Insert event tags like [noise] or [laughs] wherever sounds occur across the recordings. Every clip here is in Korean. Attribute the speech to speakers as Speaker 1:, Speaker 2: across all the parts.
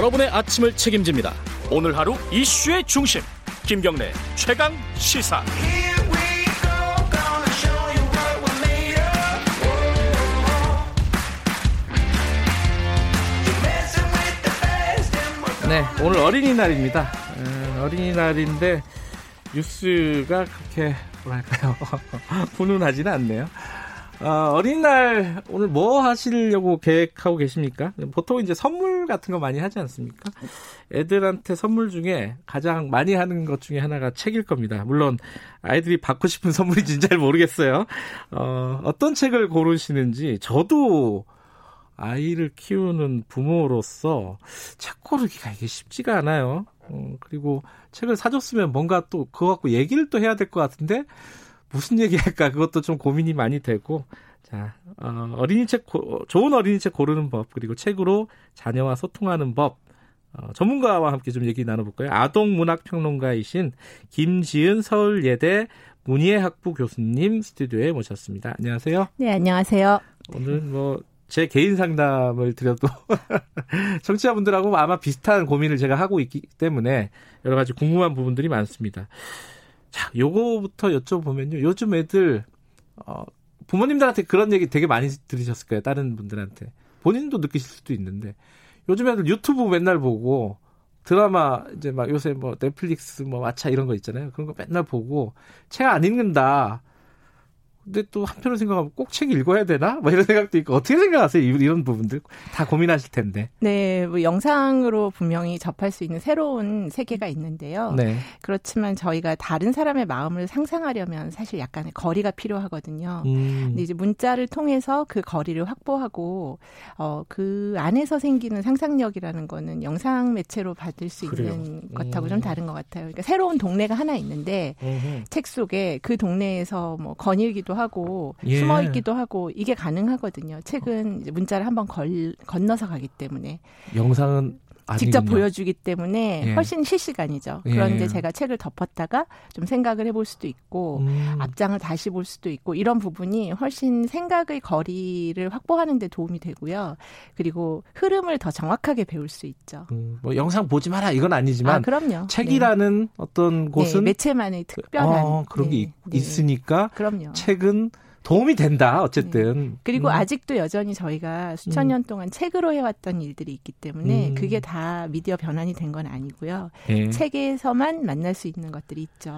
Speaker 1: 여러분의 아침을 책임집니다. 오늘 하루 이슈의 중심 김경래 최강 시사.
Speaker 2: 네, 오늘 어린이날입니다. 음, 어린이날인데 뉴스가 그렇게 뭐랄까요 [laughs] 훈훈하지는 않네요. 어, 어린이날 오늘 뭐 하시려고 계획하고 계십니까? 보통 이제 선물 같은 거 많이 하지 않습니까? 애들한테 선물 중에 가장 많이 하는 것 중에 하나가 책일 겁니다. 물론 아이들이 받고 싶은 선물인지는 잘 모르겠어요. 어, 어떤 책을 고르시는지 저도 아이를 키우는 부모로서 책 고르기가 이게 쉽지가 않아요. 어, 그리고 책을 사줬으면 뭔가 또 그거 갖고 얘기를 또 해야 될 것 같은데 무슨 얘기할까 그것도 좀 고민이 많이 되고 자 어, 어린이 책 고, 좋은 어린이 책 고르는 법 그리고 책으로 자녀와 소통하는 법 어, 전문가와 함께 좀 얘기 나눠볼까요? 아동 문학 평론가이신 김지은 서울예대 문예학부 교수님 스튜디오에 모셨습니다. 안녕하세요.
Speaker 3: 네, 안녕하세요.
Speaker 2: 오늘 뭐제 개인 상담을 드려도 [laughs] 청취자분들하고 아마 비슷한 고민을 제가 하고 있기 때문에 여러 가지 궁금한 부분들이 많습니다. 자, 요거부터 여쭤보면요. 요즘 애들 어, 부모님들한테 그런 얘기 되게 많이 들으셨을 거예요. 다른 분들한테. 본인도 느끼실 수도 있는데 요즘 애들 유튜브 맨날 보고 드라마 이제 막 요새 뭐 넷플릭스 뭐 마차 이런 거 있잖아요. 그런 거 맨날 보고 책 안 읽는다. 근데 또 한편으로 생각하면 꼭 책 읽어야 되나? 뭐 이런 생각도 있고 어떻게 생각하세요? 이런 부분들 다 고민하실 텐데.
Speaker 3: 네, 뭐 영상으로 분명히 접할 수 있는 새로운 세계가 있는데요. 네. 그렇지만 저희가 다른 사람의 마음을 상상하려면 사실 약간의 거리가 필요하거든요. 음. 근데 이제 문자를 통해서 그 거리를 확보하고 어, 그 안에서 생기는 상상력이라는 거는 영상 매체로 받을 수 그래요. 있는 음. 것하고 좀 다른 것 같아요. 그러니까 새로운 동네가 하나 있는데 음흠. 책 속에 그 동네에서 뭐 거닐기도 있기도 하고 예. 숨어 있기도 하고 이게 가능하거든요. 책은 문자를 한번 걸, 건너서 가기 때문에
Speaker 2: 영상은
Speaker 3: 직접 보여주기 때문에 예. 훨씬 실시간이죠. 예. 그런데 제가 책을 덮었다가 좀 생각을 해볼 수도 있고 음. 앞장을 다시 볼 수도 있고 이런 부분이 훨씬 생각의 거리를 확보하는 데 도움이 되고요. 그리고 흐름을 더 정확하게 배울 수 있죠.
Speaker 2: 음, 뭐 영상 보지 마라 이건 아니지만 아, 그럼요. 책이라는 네. 어떤 곳은
Speaker 3: 네, 매체만의 특별한
Speaker 2: 어, 그런 네, 게 네. 있으니까 그럼요. 책은 도움이 된다 어쨌든 네.
Speaker 3: 그리고 음. 아직도 여전히 저희가 수천 음. 년 동안 책으로 해왔던 일들이 있기 때문에 음. 그게 다 미디어 변환이 된 건 아니고요 네. 책에서만 만날 수 있는 것들이 있죠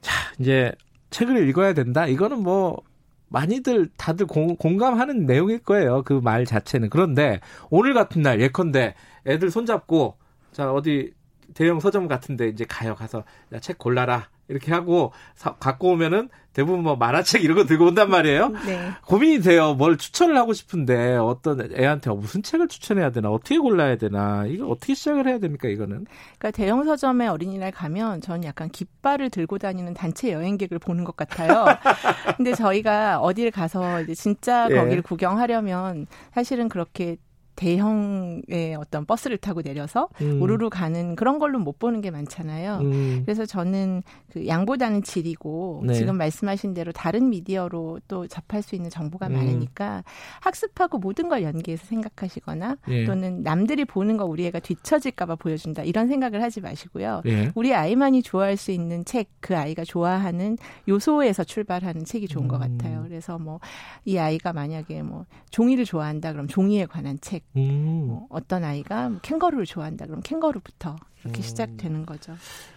Speaker 2: 자 이제 책을 읽어야 된다 이거는 뭐 많이들 다들 공, 공감하는 내용일 거예요 그 말 자체는 그런데 오늘 같은 날 예컨대 애들 손잡고 자 어디 대형 서점 같은데 이제 가요 가서 야, 책 골라라 이렇게 하고 사, 갖고 오면은 대부분 뭐 만화책 이런 거 들고 온단 말이에요. 네. 고민이 돼요. 뭘 추천을 하고 싶은데 어떤 애한테 무슨 책을 추천해야 되나 어떻게 골라야 되나 이거 어떻게 시작을 해야 됩니까 이거는?
Speaker 3: 그러니까 대형 서점에 어린이날 가면 저는 약간 깃발을 들고 다니는 단체 여행객을 보는 것 같아요. [laughs] 근데 저희가 어디를 가서 이제 진짜 예. 거기를 구경하려면 사실은 그렇게 대형의 어떤 버스를 타고 내려서 음. 우르르 가는 그런 걸로 못 보는 게 많잖아요. 음. 그래서 저는 그 양보다는 질이고 네. 지금 말씀하신 대로 다른 미디어로 또 접할 수 있는 정보가 음. 많으니까 학습하고 모든 걸 연계해서 생각하시거나 예. 또는 남들이 보는 거 우리 애가 뒤처질까봐 보여준다 이런 생각을 하지 마시고요. 예. 우리 아이만이 좋아할 수 있는 책, 그 아이가 좋아하는 요소에서 출발하는 책이 좋은 것 음. 같아요. 그래서 뭐 이 아이가 만약에 뭐 종이를 좋아한다 그럼 종이에 관한 책 음. 뭐 어떤 아이가 캥거루를 좋아한다. 그럼 캥거루부터 이렇게 음. 시작되는 거죠.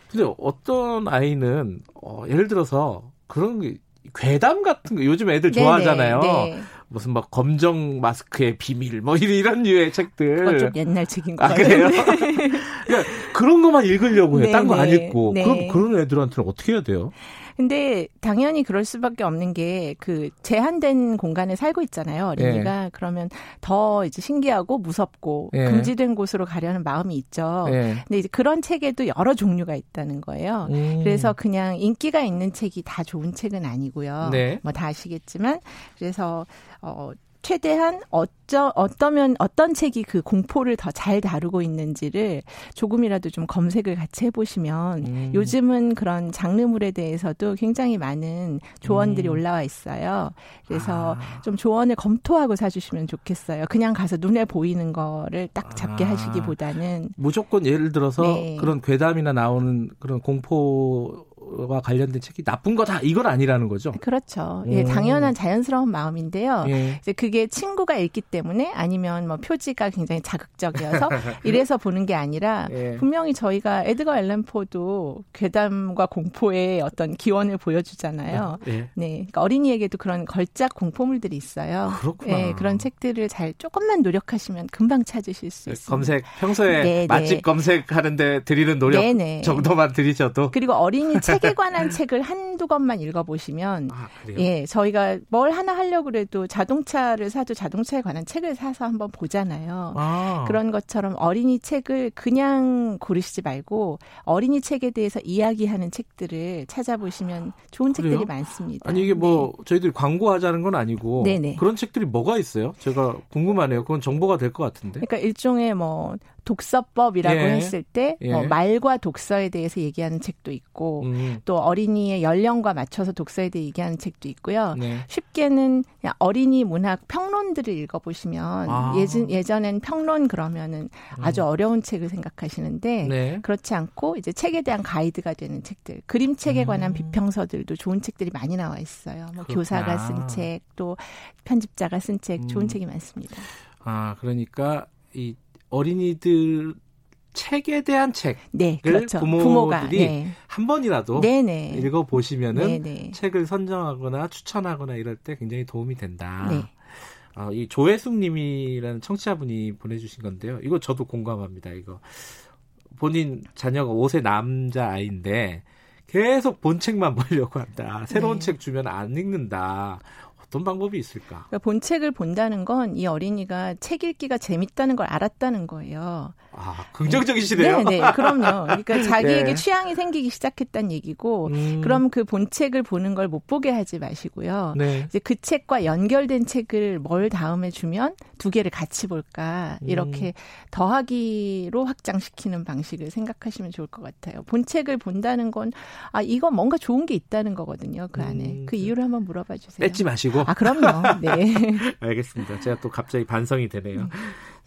Speaker 2: 근데 어떤 아이는 어, 예를 들어서 그런 게 괴담 같은 거 요즘 애들 좋아하잖아요. 네. 무슨 막 검정 마스크의 비밀 뭐 이런 류의 책들.
Speaker 3: 그건 좀 옛날 책인 거
Speaker 2: 아,
Speaker 3: 같아요. [laughs]
Speaker 2: 그러니까 그런 것만 읽으려고 해. 딴거 안 읽고. 네. 그럼 그런 애들한테는 어떻게 해야 돼요?
Speaker 3: 근데 당연히 그럴 수밖에 없는 게 그 제한된 공간에 살고 있잖아요. 어린이가 예. 그러면 더 이제 신기하고 무섭고 예. 금지된 곳으로 가려는 마음이 있죠. 예. 근데 이제 그런 책에도 여러 종류가 있다는 거예요. 음. 그래서 그냥 인기가 있는 책이 다 좋은 책은 아니고요. 네. 뭐다 아시겠지만 그래서 어 최대한 어쩌, 어떠면, 어떤 책이 그 공포를 더 잘 다루고 있는지를 조금이라도 좀 검색을 같이 해보시면 음. 요즘은 그런 장르물에 대해서도 굉장히 많은 조언들이 음. 올라와 있어요. 그래서 아. 좀 조언을 검토하고 사주시면 좋겠어요. 그냥 가서 눈에 보이는 거를 딱 잡게 아. 하시기보다는.
Speaker 2: 무조건 예를 들어서 네. 그런 괴담이나 나오는 그런 공포 와 관련된 책이 나쁜 거다 이건 아니라는 거죠.
Speaker 3: 그렇죠. 예, 당연한 자연스러운 마음인데요. 예. 이제 그게 친구가 읽기 때문에 아니면 뭐 표지가 굉장히 자극적이어서 [laughs] 이래서 보는 게 아니라 예. 분명히 저희가 에드거 앨런 포도 괴담과 공포의 어떤 기원을 보여주잖아요. 예. 네, 그러니까 어린이에게도 그런 걸작 공포물들이 있어요.
Speaker 2: 그렇구나. 예,
Speaker 3: 그런 책들을 잘 조금만 노력하시면 금방 찾으실 수 있습니다.
Speaker 2: 검색 평소에 네, 네. 맛집 검색하는데 드리는 노력 네네. 네. 정도만 들이셔도
Speaker 3: 그리고 어린이 책 [laughs] 책에 관한 책을 한두 권만 읽어보시면 아, 예 저희가 뭘 하나 하려고 그래도 자동차를 사도 자동차에 관한 책을 사서 한번 보잖아요. 아. 그런 것처럼 어린이 책을 그냥 고르시지 말고 어린이 책에 대해서 이야기하는 책들을 찾아보시면 좋은 그래요? 책들이 많습니다.
Speaker 2: 아니 이게 뭐 네. 저희들이 광고하자는 건 아니고 네네. 그런 책들이 뭐가 있어요? 제가 궁금하네요. 그건 정보가 될 것 같은데.
Speaker 3: 그러니까 일종의 뭐 독서법이라고 예. 했을 때 예. 뭐 말과 독서에 대해서 얘기하는 책도 있고 음. 또 어린이의 연령과 맞춰서 독서에 대해 얘기하는 책도 있고요. 네. 쉽게는 어린이 문학 평론들을 읽어보시면 아. 예전 예전엔 평론 그러면은 음. 아주 어려운 책을 생각하시는데 네. 그렇지 않고 이제 책에 대한 가이드가 되는 책들, 그림책에 관한 음. 비평서들도 좋은 책들이 많이 나와 있어요. 뭐 그렇구나. 교사가 쓴 책, 또 편집자가 쓴 책, 좋은 음. 책이 많습니다.
Speaker 2: 아 그러니까 이 어린이들 책에 대한 책을
Speaker 3: 네, 그렇죠.
Speaker 2: 부모들이 네. 한 번이라도 네네. 네. 읽어 보시면은 네네. 책을 선정하거나 추천하거나 이럴 때 굉장히 도움이 된다. 네. 어, 이 조혜숙님이라는 청취자분이 보내주신 건데요. 이거 저도 공감합니다. 이거 본인 자녀가 5세 남자 아이인데 계속 본 책만 [laughs] 보려고 한다. 새로운 네. 책 주면 안 읽는다. 어떤 방법이 있을까?
Speaker 3: 그러니까 본책을 본다는 건 이 어린이가 책 읽기가 재밌다는 걸 알았다는 거예요.
Speaker 2: 아, 긍정적이시네요.
Speaker 3: 네, 네, 그럼요. 그러니까 [laughs] 자기에게 네. 취향이 생기기 시작했다는 얘기고, 음. 그럼 그 본책을 보는 걸 못 보게 하지 마시고요. 네. 이제 그 책과 연결된 책을 뭘 다음에 주면 두 개를 같이 볼까 이렇게 음. 더하기로 확장시키는 방식을 생각하시면 좋을 것 같아요. 본책을 본다는 건 아, 이건 뭔가 좋은 게 있다는 거거든요. 그 안에 음. 그 이유를 한번 물어봐 주세요.
Speaker 2: 뺏지 마시고.
Speaker 3: 아, 그럼요. 네. [laughs]
Speaker 2: 알겠습니다. 제가 또 갑자기 반성이 되네요.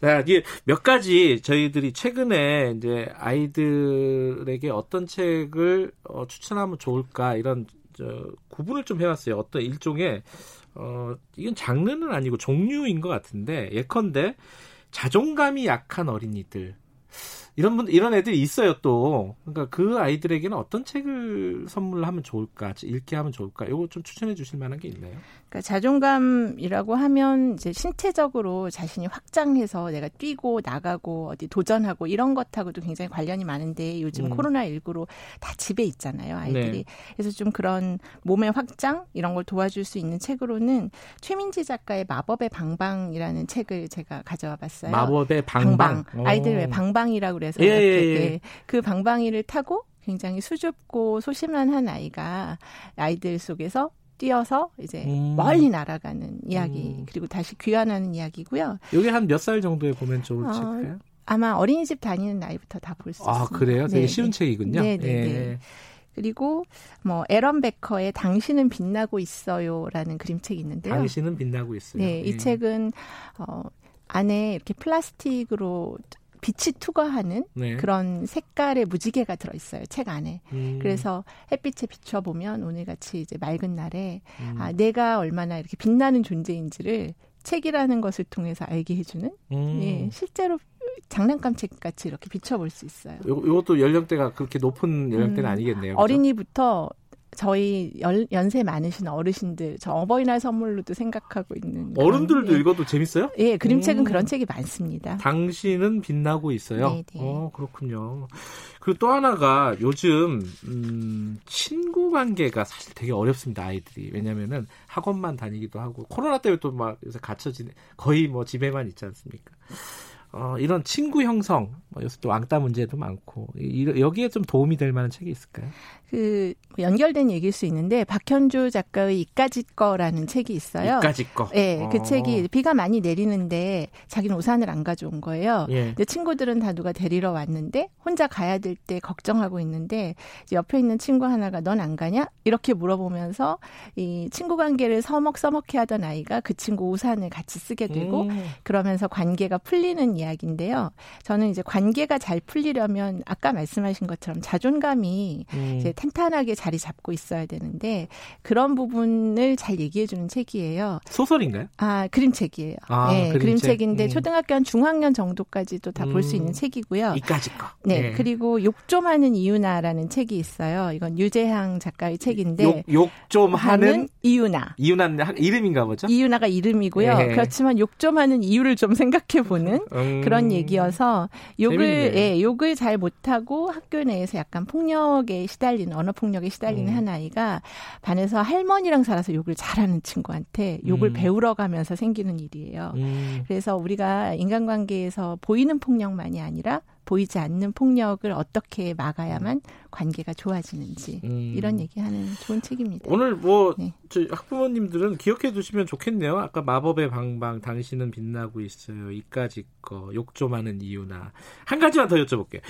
Speaker 2: 음. 자, 이게 몇 가지 저희들이 최근에 이제 아이들에게 어떤 책을 어, 추천하면 좋을까 이런 저, 구분을 좀 해왔어요. 어떤 일종의 어, 이건 장르는 아니고 종류인 것 같은데 예컨대 자존감이 약한 어린이들 이런 분 이런 애들이 있어요 또 그러니까 그 아이들에게는 어떤 책을 선물하면 좋을까 읽게 하면 좋을까 이거 좀 추천해 주실 만한 게 있나요?
Speaker 3: 그러니까 자존감이라고 하면 이제 신체적으로 자신이 확장해서 내가 뛰고 나가고 어디 도전하고 이런 것하고도 굉장히 관련이 많은데 요즘 음. 코로나 19로 다 집에 있잖아요 아이들이 네. 그래서 좀 그런 몸의 확장 이런 걸 도와줄 수 있는 책으로는 최민지 작가의 마법의 방방이라는 책을 제가 가져와 봤어요.
Speaker 2: 마법의 방방,
Speaker 3: 방방. 아이들 왜 방방이라고 그래서 예, 예, 예. 예. 그 방방이를 타고 굉장히 수줍고 소심한 한 아이가 아이들 속에서 뛰어서 이제 음. 멀리 날아가는 이야기 음. 그리고 다시 귀환하는 이야기고요.
Speaker 2: 여기 한몇 살 정도에 보면 좋을까요? 어,
Speaker 3: 아마 어린이집 다니는 나이부터 다 볼수
Speaker 2: 아, 있습니다. 아 그래요? 되게 네, 쉬운 네. 책이군요.
Speaker 3: 네, 네, 네. 예. 그리고 뭐 에런 베커의 당신은 빛나고 있어요라는 그림책이 있는데요.
Speaker 2: 당신은 빛나고 있어요.
Speaker 3: 네, 이 예. 책은 어 안에 이렇게 플라스틱으로 빛이 투과하는 네. 그런 색깔의 무지개가 들어 있어요 책 안에. 음. 그래서 햇빛에 비춰 보면 오늘같이 이제 맑은 날에 음. 아 내가 얼마나 이렇게 빛나는 존재인지를 책이라는 것을 통해서 알게 해주는 음. 예 실제로 장난감 책 같이 이렇게 비춰볼 수 있어요.
Speaker 2: 요, 이것도 연령대가 그렇게 높은 연령대는 음, 아니겠네요. 그렇죠?
Speaker 3: 어린이부터 저희 연, 연세 많으신 어르신들 저 어버이날 선물로도 생각하고 있는
Speaker 2: 어른들도 그런, 예. 읽어도 재밌어요?
Speaker 3: 예, 그림책은 음. 그런 책이 많습니다.
Speaker 2: 당신은 빛나고 있어요. 네, 네. 어, 그렇군요. 그리고 또 하나가 요즘 음, 친구 관계가 사실 되게 어렵습니다 아이들이 왜냐면은 학원만 다니기도 하고 코로나 때문에 또 막 요새 갇혀지네 거의 뭐 집에만 있지 않습니까? 어, 이런 친구 형성, 뭐 요새 또 왕따 문제도 많고 이, 여기에 좀 도움이 될 만한 책이 있을까요?
Speaker 3: 그 연결된 얘기일 수 있는데 박현주 작가의 이까짓 거라는 책이 있어요.
Speaker 2: 이까짓 거.
Speaker 3: 네, 그 어. 책이 비가 많이 내리는데 자기는 우산을 안 가져온 거예요. 예. 친구들은 다 누가 데리러 왔는데 혼자 가야 될 때 걱정하고 있는데 옆에 있는 친구 하나가 넌 안 가냐? 이렇게 물어보면서 이 친구 관계를 서먹서먹해 하던 아이가 그 친구 우산을 같이 쓰게 되고 음. 그러면서 관계가 풀리는 이야기인데요. 저는 이제 관계가 잘 풀리려면 아까 말씀하신 것처럼 자존감이 음. 이제 탄탄하게 자리 잡고 있어야 되는데 그런 부분을 잘 얘기해 주는 책이에요.
Speaker 2: 소설인가요?
Speaker 3: 아, 그림책이에요. 아, 네, 그림책. 인데 음. 초등학교 한 중학년 정도까지도 다 볼수 음. 있는 책이고요.
Speaker 2: 이까지 거.
Speaker 3: 네, 네. 그리고 욕 좀 하는 이유나라는 책이 있어요. 이건 유재향 작가의 책인데
Speaker 2: 욕 좀 하는
Speaker 3: 이유나.
Speaker 2: 이유나는 이름인가 보죠?
Speaker 3: 이유나가 이름이고요. 네. 그렇지만 욕 좀 하는 이유를 좀 생각해 보는 음. 그런 얘기여서 욕을 예, 욕을 잘 못하고 학교 내에서 약간 폭력에 시달리는 언어 폭력에 시달리는 음. 한 아이가 반에서 할머니랑 살아서 욕을 잘하는 친구한테 욕을 음. 배우러 가면서 생기는 일이에요. 음. 그래서 우리가 인간관계에서 보이는 폭력만이 아니라 보이지 않는 폭력을 어떻게 막아야만 관계가 좋아지는지 음. 이런 얘기하는 좋은 책입니다.
Speaker 2: 오늘 뭐 네. 학부모님들은 기억해 두시면 좋겠네요. 아까 마법의 방방 당신은 빛나고 있어요. 이까지 거 욕 좀 하는 이유나 한 가지만 더 여쭤볼게요.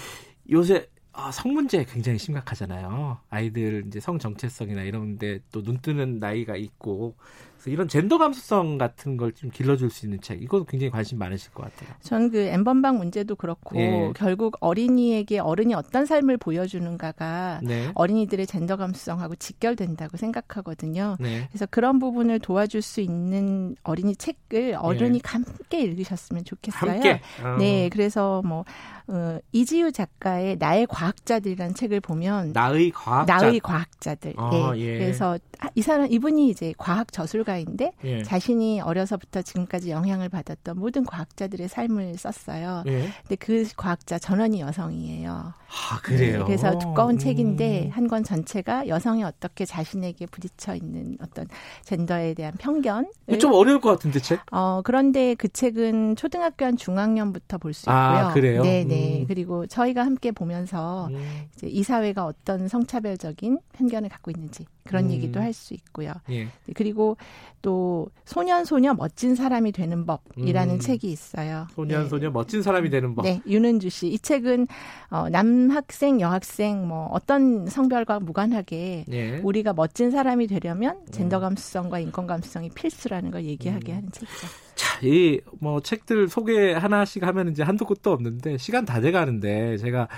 Speaker 2: 요새 아, 성 문제 굉장히 심각하잖아요. 아이들 이제 성 정체성이나 이런데 또 눈뜨는 나이가 있고 그래서 이런 젠더 감수성 같은 걸 좀 길러줄 수 있는 책 이것도 굉장히 관심 많으실 것 같아요.
Speaker 3: 저는 그 엠번방 문제도 그렇고 예. 결국 어린이에게 어른이 어떤 삶을 보여주는가가 네. 어린이들의 젠더 감수성하고 직결된다고 생각하거든요. 네. 그래서 그런 부분을 도와줄 수 있는 어린이 책을 어른이 예. 함께 읽으셨으면 좋겠어요.
Speaker 2: 함께?
Speaker 3: 어. 네, 그래서 뭐 어, 이지유 작가의 나의 과학자들이라는 책을 보면
Speaker 2: 나의 과학자
Speaker 3: 나의 과학자들. 어, 예. 그래서 이 사람 이분이 이제 과학 저술가 인데 예. 자신이 어려서부터 지금까지 영향을 받았던 모든 과학자들의 삶을 썼어요. 예. 근데 그 과학자 전원이 여성이에요.
Speaker 2: 아 그래요. 네,
Speaker 3: 그래서 두꺼운 음. 책인데 한 권 전체가 여성이 어떻게 자신에게 부딪혀 있는 어떤 젠더에 대한 편견.
Speaker 2: 좀 어려울 것 같은데 책?
Speaker 3: 어 그런데 그 책은 초등학교 한 중학년부터 볼수
Speaker 2: 아,
Speaker 3: 있고요.
Speaker 2: 아 그래요?
Speaker 3: 네네. 음. 그리고 저희가 함께 보면서 음. 이제 이 사회가 어떤 성차별적인 편견을 갖고 있는지 그런 음. 얘기도 할 수 있고요. 예. 그리고 또 소년 소녀 멋진 사람이 되는 법이라는 음. 책이 있어요.
Speaker 2: 소년 네. 소녀 멋진 사람이 되는 법.
Speaker 3: 네, 윤은주 씨. 이 책은 어, 남학생, 여학생 뭐 어떤 성별과 무관하게 예. 우리가 멋진 사람이 되려면 음. 젠더 감수성과 인권 감수성이 필수라는 걸 얘기하게 음. 하는 책이죠.
Speaker 2: 자, 이 뭐 책들 소개 하나씩 하면 이제 한도 끝도 없는데 시간 다 돼 가는데 제가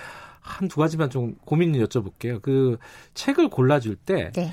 Speaker 2: 한두 가지만 좀 고민을 여쭤볼게요. 그 책을 골라줄 때 네.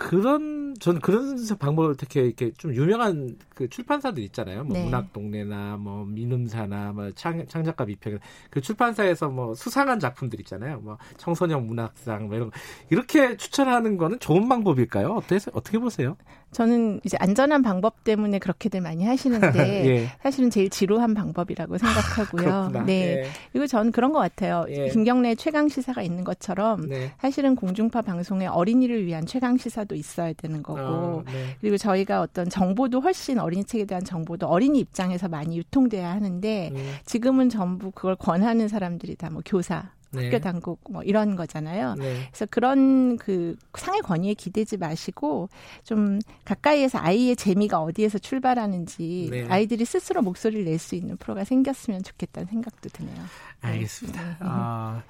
Speaker 2: 그런 저는 그런 방법을 어떻게 이렇게 좀 유명한 그 출판사들 있잖아요. 뭐 네. 문학 동네나 뭐 민음사나 뭐 창, 창작가 비평 그 출판사에서 뭐 수상한 작품들 있잖아요. 뭐 청소년 문학상 뭐 이런 거. 이렇게 추천하는 거는 좋은 방법일까요? 어떻게 어떻게 보세요?
Speaker 3: 저는 이제 안전한 방법 때문에 그렇게들 많이 하시는데 [laughs] 예. 사실은 제일 지루한 방법이라고 생각하고요.
Speaker 2: 아, 네.
Speaker 3: 예. 그리고 저는 그런 것 같아요. 예. 김경래 최강 시사가 있는 것처럼 네. 사실은 공중파 방송에 어린이를 위한 최강 시사도 있어야 되는 거고 어, 네. 그리고 저희가 어떤 정보도 훨씬 어린이 책에 대한 정보도 어린이 입장에서 많이 유통돼야 하는데 음. 지금은 전부 그걸 권하는 사람들이 다 뭐 교사 네. 학교 당국 뭐 이런 거잖아요. 네. 그래서 그런 그 상의 권위에 기대지 마시고 좀 가까이에서 아이의 재미가 어디에서 출발하는지 네. 아이들이 스스로 목소리를 낼 수 있는 프로가 생겼으면 좋겠다는 생각도 드네요.
Speaker 2: 알겠습니다. 네. 아.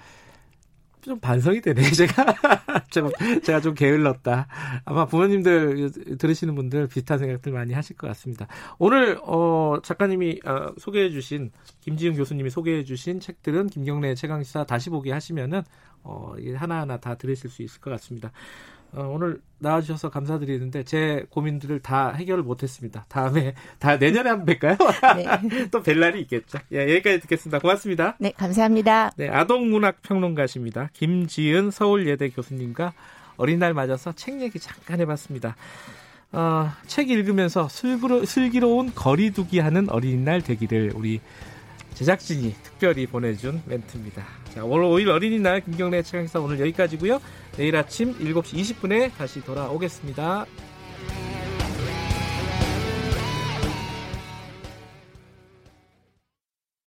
Speaker 2: 좀 반성이 되네. [laughs] 제가 제가, 제가 좀 게을렀다. 아마 부모님들 들으시는 분들 비슷한 생각들 많이 하실 것 같습니다. 오늘 어, 작가님이 어, 소개해주신 김지윤 교수님이 소개해주신 책들은 김경래 최강시사 다시 보기 하시면은 어, 하나 하나 다 들으실 수 있을 것 같습니다. 어, 오늘 나와주셔서 감사드리는데 제 고민들을 다 해결을 못했습니다. 다음에 다 내년에 한번 뵐까요? 네. [laughs] 또뵐 날이 있겠죠. 예, 여기까지 듣겠습니다. 고맙습니다.
Speaker 3: 네, 감사합니다.
Speaker 2: 네, 아동문학 평론가십니다. 김지은 서울예대 교수님과 어린날 맞아서 책 얘기 잠깐 해봤습니다. 어, 책 읽으면서 슬기로, 슬기로운 거리두기 하는 어린이날 되기를 우리 제작진이 특별히 보내준 멘트입니다. 자, 월 5일 어린이날 김경래 최강사 오늘 여기까지고요. 내일 아침 7시 20분에 다시 돌아오겠습니다.